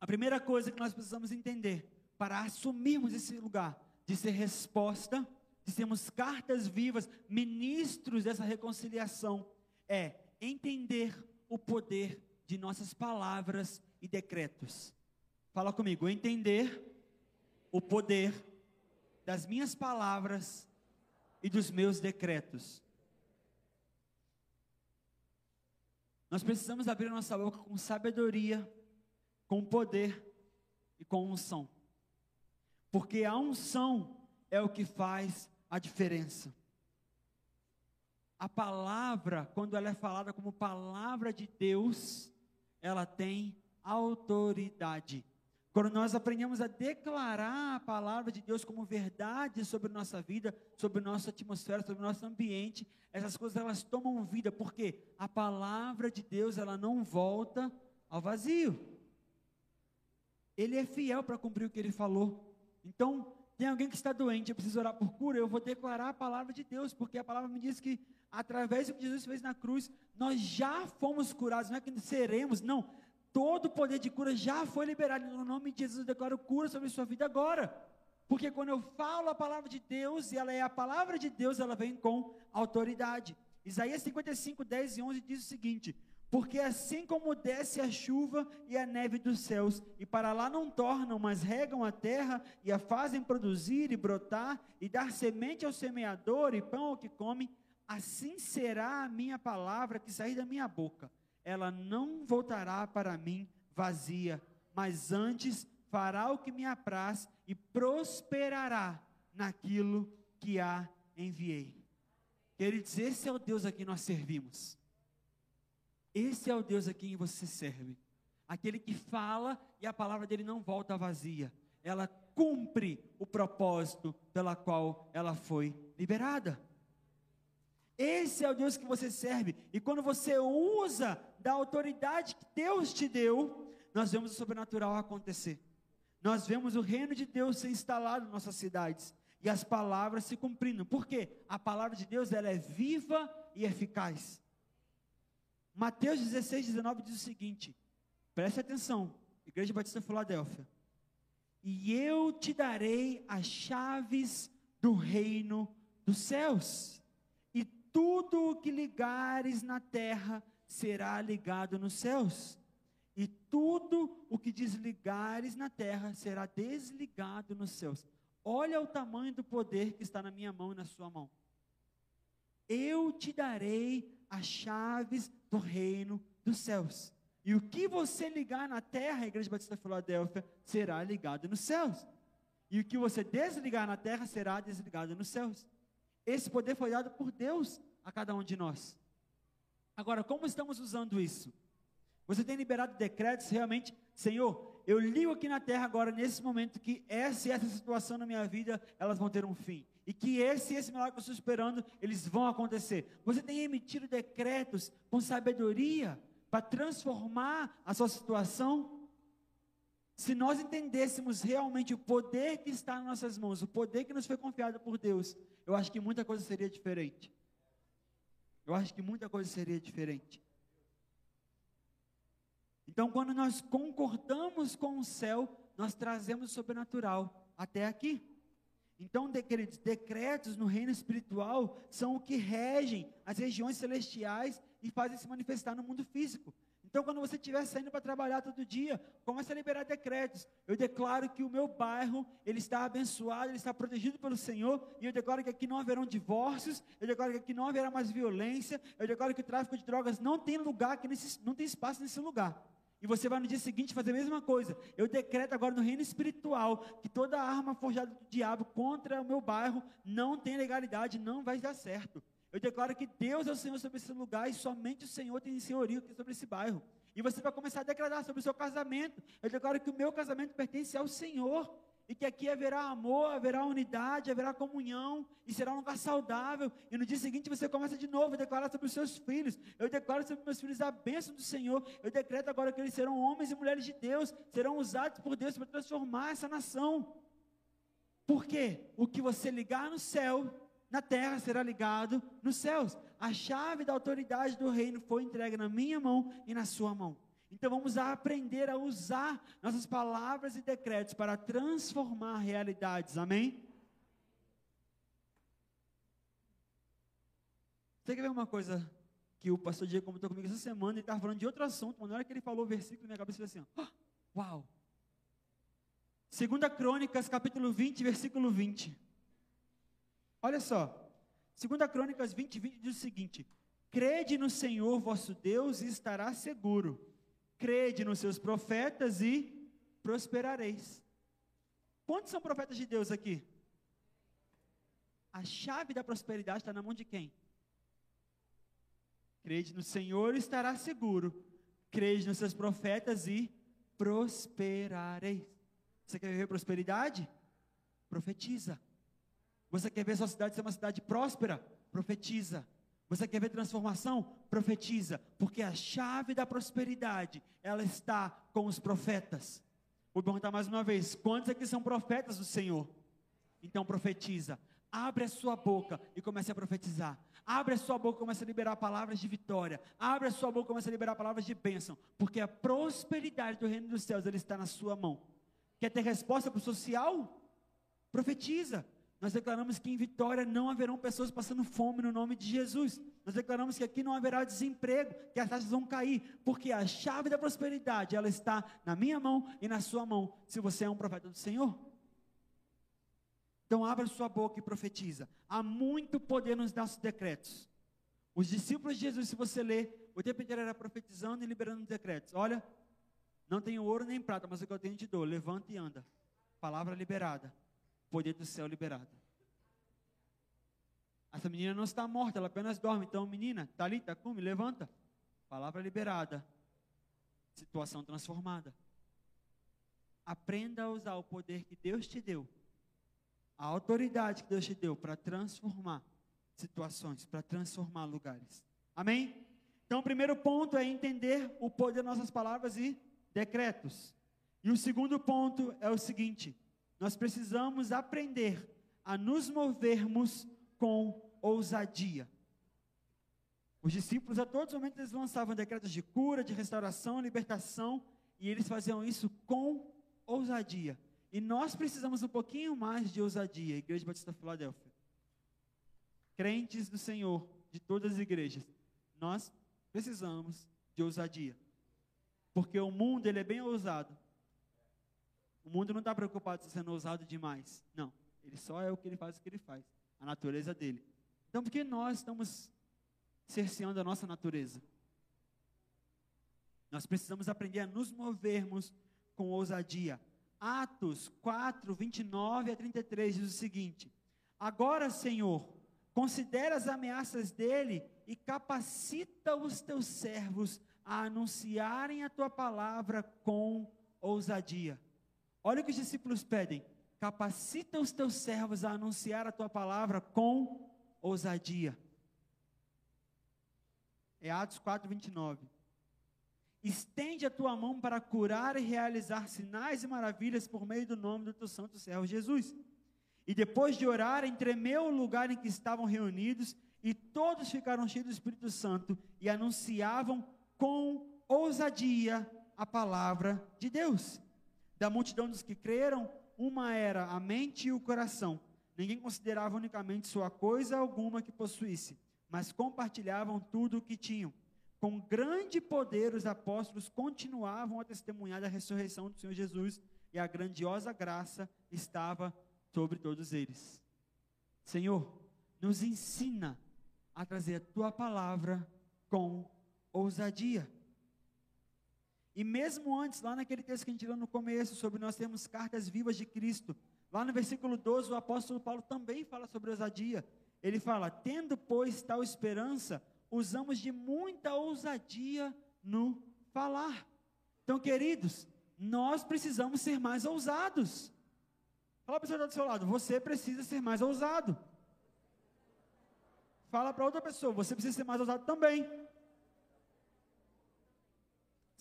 A primeira coisa que nós precisamos entender para assumirmos esse lugar de ser resposta de sermos cartas vivas, ministros dessa reconciliação, é entender o poder de nossas palavras e decretos. Fala comigo, entender o poder das minhas palavras e dos meus decretos. Nós precisamos abrir nossa boca com sabedoria, com poder e com unção. Porque a unção é o que faz a diferença. A palavra, quando ela é falada como palavra de Deus, ela tem autoridade. Quando nós aprendemos a declarar a palavra de Deus como verdade sobre nossa vida, sobre nossa atmosfera, sobre nosso ambiente, essas coisas elas tomam vida, porque a palavra de Deus ela não volta ao vazio. Ele é fiel para cumprir o que ele falou. Então, tem alguém que está doente, eu preciso orar por cura, eu vou declarar a palavra de Deus, porque a palavra me diz que através do que Jesus fez na cruz, nós já fomos curados, não é que seremos, não. Todo o poder de cura já foi liberado. No nome de Jesus, eu declaro cura sobre a sua vida agora. Porque quando eu falo a palavra de Deus, e ela é a palavra de Deus, ela vem com autoridade. Isaías 55, 10 e 11 diz o seguinte: porque assim como desce a chuva e a neve dos céus, e para lá não tornam, mas regam a terra e a fazem produzir e brotar, e dar semente ao semeador e pão ao que come, assim será a minha palavra que sair da minha boca. Ela não voltará para mim vazia, mas antes fará o que me apraz e prosperará naquilo que a enviei. Queridos, esse é o Deus a quem nós servimos. Esse é o Deus a quem você serve. Aquele que fala e a palavra dele não volta vazia. Ela cumpre o propósito pela qual ela foi liberada. Esse é o Deus que você serve. E quando você usa da autoridade que Deus te deu, nós vemos o sobrenatural acontecer. Nós vemos o reino de Deus ser instalado em nossas cidades e as palavras se cumprindo. Por quê? A palavra de Deus ela é viva e eficaz. Mateus 16, 19 diz o seguinte: preste atenção, Igreja Batista Filadélfia. E eu te darei as chaves do reino dos céus tudo o que ligares na terra será ligado nos céus, e tudo o que desligares na terra será desligado nos céus. Olha o tamanho do poder que está na minha mão e na sua mão. Eu te darei as chaves do reino dos céus. E o que você ligar na terra, a Igreja Batista Filadélfia, será ligado nos céus. E o que você desligar na terra será desligado nos céus. Esse poder foi dado por Deus a cada um de nós. Agora, como estamos usando isso? Você tem liberado decretos realmente, Senhor, eu ligo aqui na terra agora, nesse momento, que essa e essa situação na minha vida, elas vão ter um fim. E que esse e esse milagre que eu estou esperando, eles vão acontecer. Você tem emitido decretos com sabedoria para transformar a sua situação? Se nós entendêssemos realmente o poder que está nas nossas mãos, o poder que nos foi confiado por Deus, eu acho que muita coisa seria diferente. Eu acho que muita coisa seria diferente. Então, quando nós concordamos com o céu, nós trazemos o sobrenatural até aqui. Então, queridos, decretos no reino espiritual são o que regem as regiões celestiais e fazem se manifestar no mundo físico. Então, quando você estiver saindo para trabalhar todo dia, comece a liberar decretos. Eu declaro que o meu bairro, ele está abençoado, ele está protegido pelo Senhor, e eu declaro que aqui não haverão divórcios, eu declaro que aqui não haverá mais violência, eu declaro que o tráfico de drogas não tem lugar, que nesse, não tem espaço nesse lugar. E você vai no dia seguinte fazer a mesma coisa. Eu decreto agora no reino espiritual que toda arma forjada do diabo contra o meu bairro não tem legalidade, não vai dar certo. Eu declaro que Deus é o Senhor sobre esse lugar e somente o Senhor tem senhorio sobre esse bairro. E você vai começar a declarar sobre o seu casamento. Eu declaro que o meu casamento pertence ao Senhor. E que aqui haverá amor, haverá unidade, haverá comunhão, e será um lugar saudável. E no dia seguinte você começa de novo a declarar sobre os seus filhos. Eu declaro sobre meus filhos a bênção do Senhor. Eu decreto agora que eles serão homens e mulheres de Deus, serão usados por Deus para transformar essa nação. Por quê? O que você ligar no céu na terra será ligado nos céus. A chave da autoridade do reino foi entregue na minha mão e na sua mão. Então vamos aprender a usar nossas palavras e decretos para transformar realidades. Amém? Você quer ver uma coisa que o pastor Diego comentou comigo essa semana? Ele estava falando de outro assunto, mas na hora que ele falou o versículo, minha cabeça foi assim: ó, oh, uau! Segunda Crônicas, capítulo 20, versículo 20. Olha só, 2 Crônicas 20, 20 diz o seguinte: Crede no Senhor vosso Deus e estará seguro. Crede nos seus profetas e prosperareis. Quantos são profetas de Deus aqui? A chave da prosperidade está na mão de quem? Crede no Senhor e estará seguro. Crede nos seus profetas e prosperareis. Você quer viver prosperidade? Profetiza. Você quer ver sua cidade ser uma cidade próspera? Profetiza. Você quer ver transformação? Profetiza, porque a chave da prosperidade, ela está com os profetas. Vou perguntar mais uma vez: quantos aqui são profetas do Senhor? Então profetiza. Abre a sua boca e comece a profetizar. Abre a sua boca e comece a liberar palavras de vitória. Abre a sua boca e comece a liberar palavras de bênção. Porque a prosperidade do reino dos céus, ele está na sua mão. Quer ter resposta para o social? Profetiza. Nós declaramos que em Vitória não haverão pessoas passando fome no nome de Jesus. Nós declaramos que aqui não haverá desemprego, que as taxas vão cair, porque a chave da prosperidade, ela está na minha mão e na sua mão, se você é um profeta do Senhor. Então abra sua boca e profetiza. Há muito poder nos nossos decretos. Os discípulos de Jesus, se você ler, o tempo inteiro era profetizando e liberando decretos. Olha, não tenho ouro nem prata, mas o que eu tenho te dou. Levanta e anda. Palavra liberada poder do céu liberado. Essa menina não está morta, ela apenas dorme. Então, menina, Talita, come, levanta. Palavra liberada. Situação transformada. Aprenda a usar o poder que Deus te deu, a autoridade que Deus te deu para transformar situações, para transformar lugares. Amém? Então, o primeiro ponto é entender o poder das nossas palavras e decretos. E o segundo ponto é o seguinte: nós precisamos aprender a nos movermos com ousadia. Os discípulos, a todos os momentos, eles lançavam decretos de cura, de restauração, libertação, e eles faziam isso com ousadia. E nós precisamos um pouquinho mais de ousadia, Igreja Batista Filadélfia. Crentes do Senhor, de todas as igrejas, nós precisamos de ousadia. Porque o mundo, ele é bem ousado. O mundo não está preocupado sendo ousado demais. Não. Ele só é o que ele faz, o que ele faz. A natureza dele. Então, por que nós estamos cerceando a nossa natureza? Nós precisamos aprender a nos movermos com ousadia. Atos 4, 29 a 33 diz o seguinte: Agora, Senhor, considera as ameaças dele e capacita os teus servos a anunciarem a tua palavra com ousadia. Olha o que os discípulos pedem: capacita os teus servos a anunciar a tua palavra com ousadia. É Atos 4, 29. Estende a tua mão para curar e realizar sinais e maravilhas por meio do nome do teu santo servo Jesus. E depois de orar, tremeu o lugar em que estavam reunidos, e todos ficaram cheios do Espírito Santo e anunciavam com ousadia a palavra de Deus. Da multidão dos que creram, uma era a mente e o coração. Ninguém considerava unicamente sua coisa alguma que possuísse, mas compartilhavam tudo o que tinham. Com grande poder, os apóstolos continuavam a testemunhar da ressurreição do Senhor Jesus e a grandiosa graça estava sobre todos eles. Senhor, nos ensina a trazer a tua palavra com ousadia. E mesmo antes, lá naquele texto que a gente leu no começo, sobre nós termos cartas vivas de Cristo, lá no versículo 12, o apóstolo Paulo também fala sobre ousadia. Ele fala: Tendo, pois, tal esperança, usamos de muita ousadia no falar. Então, queridos, nós precisamos ser mais ousados. Fala para a pessoa do seu lado, você precisa ser mais ousado. Fala para outra pessoa, você precisa ser mais ousado também.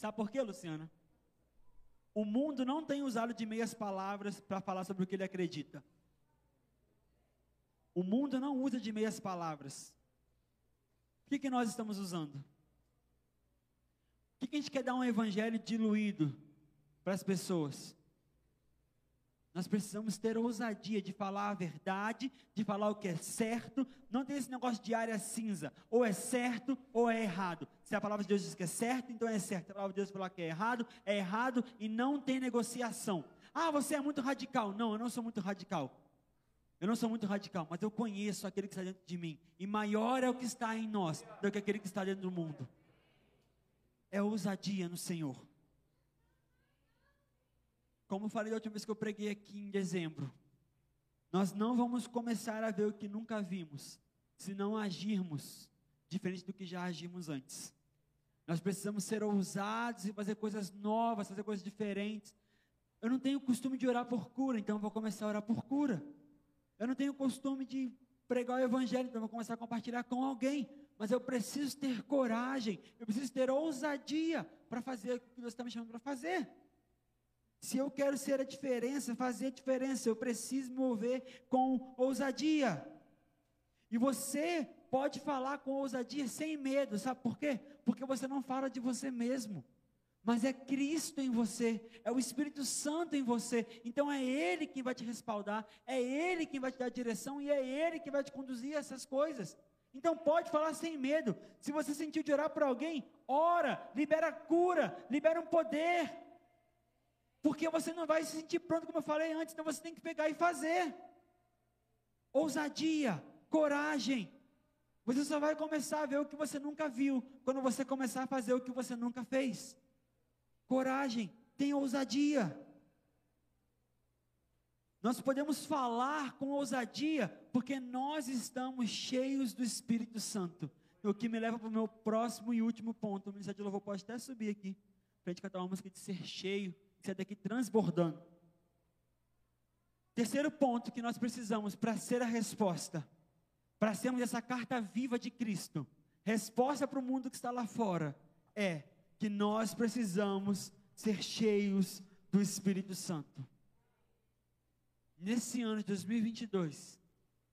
Sabe por quê, Luciana? O mundo não tem usado de meias palavras para falar sobre o que ele acredita. O mundo não usa de meias palavras. O que, que nós estamos usando? O que, que a gente quer dar um evangelho diluído para as pessoas? Nós precisamos ter ousadia de falar a verdade, de falar o que é certo. Não tem esse negócio de área cinza. Ou é certo ou é errado. Se a palavra de Deus diz que é certo, então é certo. Se a palavra de Deus falar que é errado, é errado e não tem negociação. Ah, você é muito radical. Não, eu não sou muito radical. Eu não sou muito radical, mas eu conheço aquele que está dentro de mim. E maior é o que está em nós do que aquele que está dentro do mundo. É ousadia no Senhor. Como falei da última vez que eu preguei aqui em dezembro, nós não vamos começar a ver o que nunca vimos, se não agirmos diferente do que já agimos antes. Nós precisamos ser ousados e fazer coisas novas, fazer coisas diferentes. Eu não tenho costume de orar por cura, então vou começar a orar por cura. Eu não tenho costume de pregar o evangelho, então vou começar a compartilhar com alguém. Mas eu preciso ter coragem, eu preciso ter ousadia para fazer o que Deus está me chamando para fazer. Se eu quero ser a diferença, fazer a diferença, eu preciso me mover com ousadia. E você pode falar com ousadia sem medo, sabe por quê? Porque você não fala de você mesmo, mas é Cristo em você, é o Espírito Santo em você. Então é Ele quem vai te respaldar, é Ele quem vai te dar direção e é Ele que vai te conduzir a essas coisas. Então pode falar sem medo. Se você sentiu de orar por alguém, ora, libera cura, libera um poder. Porque você não vai se sentir pronto, como eu falei antes, então você tem que pegar e fazer. Ousadia, coragem. Você só vai começar a ver o que você nunca viu quando você começar a fazer o que você nunca fez. Coragem, tenha ousadia. Nós podemos falar com ousadia porque nós estamos cheios do Espírito Santo. O que me leva para o meu próximo e último ponto. O Ministério de Louvor pode até subir aqui, para a gente cantar uma música de ser cheio, sair daqui transbordando. Terceiro ponto que nós precisamos para ser a resposta, para sermos essa carta viva de Cristo, resposta para o mundo que está lá fora, é que nós precisamos ser cheios do Espírito Santo. Nesse ano de 2022,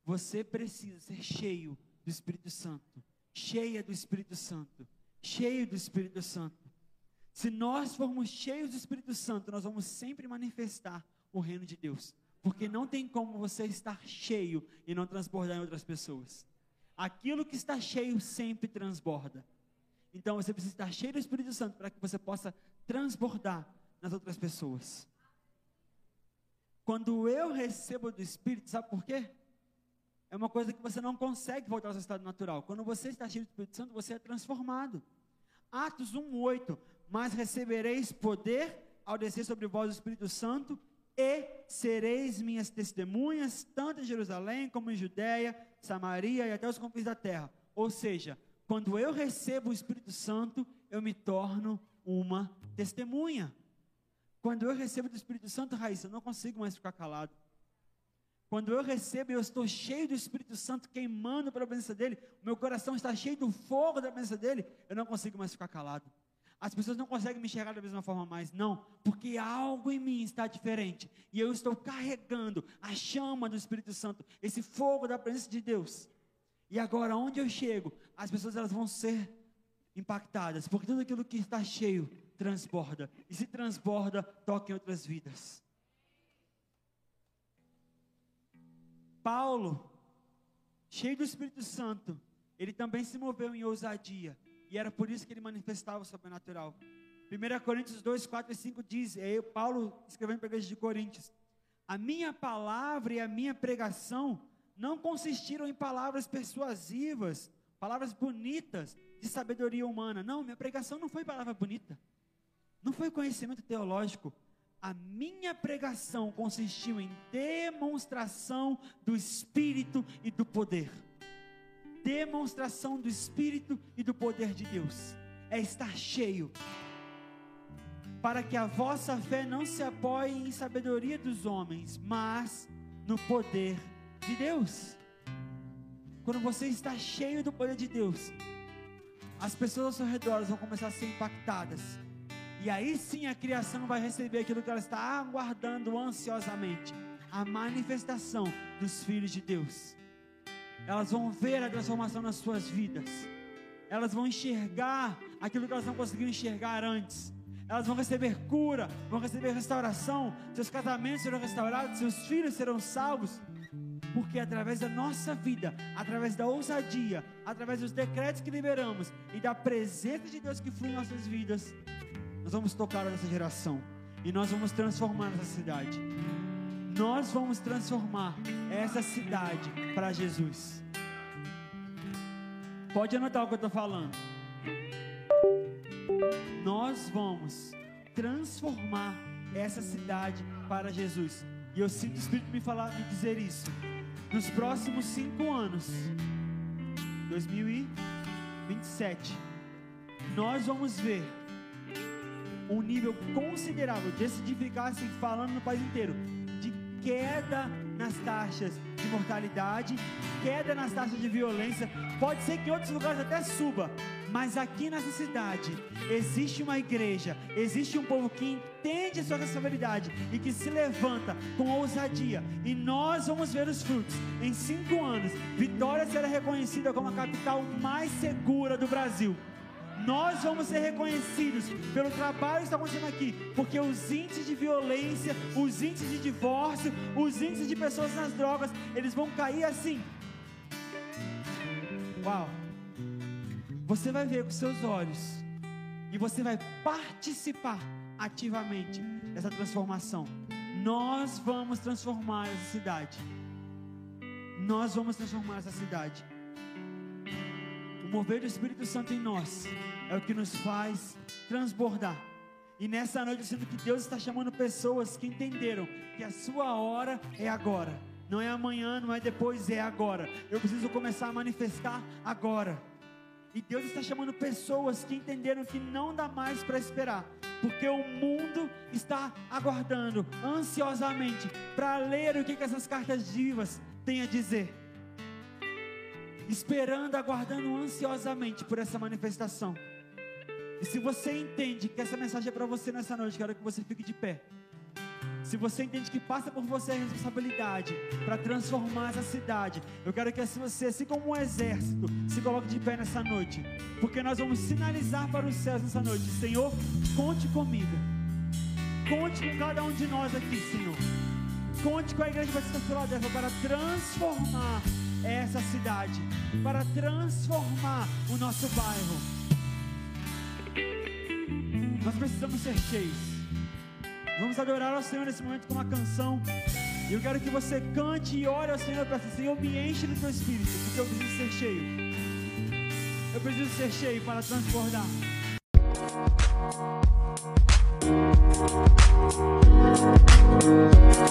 você precisa ser cheio do Espírito Santo, cheia do Espírito Santo, cheio do Espírito Santo. Se nós formos cheios do Espírito Santo, nós vamos sempre manifestar o reino de Deus. Porque não tem como você estar cheio e não transbordar em outras pessoas. Aquilo que está cheio sempre transborda. Então você precisa estar cheio do Espírito Santo para que você possa transbordar nas outras pessoas. Quando eu recebo do Espírito, sabe por quê? É uma coisa que você não consegue voltar ao seu estado natural. Quando você está cheio do Espírito Santo, você é transformado. Atos 1:8, mas recebereis poder ao descer sobre vós o Espírito Santo e sereis minhas testemunhas, tanto em Jerusalém como em Judéia, Samaria e até os confins da terra. Ou seja, quando eu recebo o Espírito Santo, eu me torno uma testemunha. Quando eu recebo do Espírito Santo, Raíssa, eu não consigo mais ficar calado. Quando eu recebo, eu estou cheio do Espírito Santo queimando pela presença dele, meu coração está cheio do fogo da presença dele, eu não consigo mais ficar calado. As pessoas não conseguem me enxergar da mesma forma mais, não, porque algo em mim está diferente. E eu estou carregando a chama do Espírito Santo, esse fogo da presença de Deus. E agora, onde eu chego, as pessoas elas vão ser impactadas, porque tudo aquilo que está cheio transborda. E se transborda, toca em outras vidas. Paulo, cheio do Espírito Santo, ele também se moveu em ousadia. E era por isso que ele manifestava o sobrenatural. 1 Coríntios 2, 4 e 5 diz, é Paulo escrevendo para a igreja de Coríntios: A minha palavra e a minha pregação não consistiram em palavras persuasivas, palavras bonitas de sabedoria humana. Não, minha pregação não foi palavra bonita, não foi conhecimento teológico. A minha pregação consistiu em demonstração do Espírito e do poder demonstração do Espírito e do poder de Deus, é estar cheio, para que a vossa fé não se apoie em sabedoria dos homens, mas no poder de Deus. Quando você está cheio do poder de Deus, as pessoas ao seu redor vão começar a ser impactadas. E aí sim a criação vai receber aquilo que ela está aguardando ansiosamente a manifestação dos filhos de Deus elas vão ver a transformação nas suas vidas, elas vão enxergar aquilo que elas não conseguiram enxergar antes, elas vão receber cura, vão receber restauração, seus casamentos serão restaurados, seus filhos serão salvos, porque através da nossa vida, através da ousadia, através dos decretos que liberamos e da presença de Deus que flui em nossas vidas, nós vamos tocar nessa geração e nós vamos transformar essa cidade nós vamos transformar essa cidade para Jesus. Pode anotar o que eu estou falando. Nós vamos transformar essa cidade para Jesus. E eu sinto o Espírito me falar, me dizer isso. Nos próximos cinco anos, 2027, nós vamos ver um nível considerável de edificar, assim, falando no país inteiro, queda nas taxas de mortalidade, queda nas taxas de violência. Pode ser que em outros lugares até suba, mas aqui nessa cidade existe uma igreja, existe um povo que entende a sua responsabilidade e que se levanta com ousadia. E nós vamos ver os frutos. Em cinco anos, Vitória será reconhecida como a capital mais segura do Brasil nós vamos ser reconhecidos pelo trabalho que está acontecendo aqui, porque os índices de violência, os índices de divórcio, os índices de pessoas nas drogas, eles vão cair assim. Uau! Você vai ver com seus olhos e você vai participar ativamente dessa transformação. Nós vamos transformar essa cidade. Nós vamos transformar essa cidade. Mover do Espírito Santo em nós é o que nos faz transbordar. E nessa noite eu sinto que Deus está chamando pessoas que entenderam que a sua hora é agora. Não é amanhã, não é depois, é agora. Eu preciso começar a manifestar agora. E Deus está chamando pessoas que entenderam que não dá mais para esperar, porque o mundo está aguardando ansiosamente para ler o que, que essas cartas vivas têm a dizer, esperando, aguardando ansiosamente por essa manifestação. E se você entende que essa mensagem é para você nessa noite, quero que você fique de pé. Se você entende que passa por você a responsabilidade para transformar essa cidade, eu quero que você, assim como um exército, se coloque de pé nessa noite, porque nós vamos sinalizar para os céus nessa noite: Senhor, conte comigo, conte com cada um de nós aqui, Senhor, conte com a Igreja Batista Filadélfia para transformar essa cidade, para transformar o nosso bairro. Nós precisamos ser cheios. Vamos adorar ao Senhor nesse momento com uma canção. E eu quero que você cante e ore ao Senhor para assim. Senhor, me enche do teu espírito, porque eu preciso ser cheio. Eu preciso ser cheio para transbordar. Música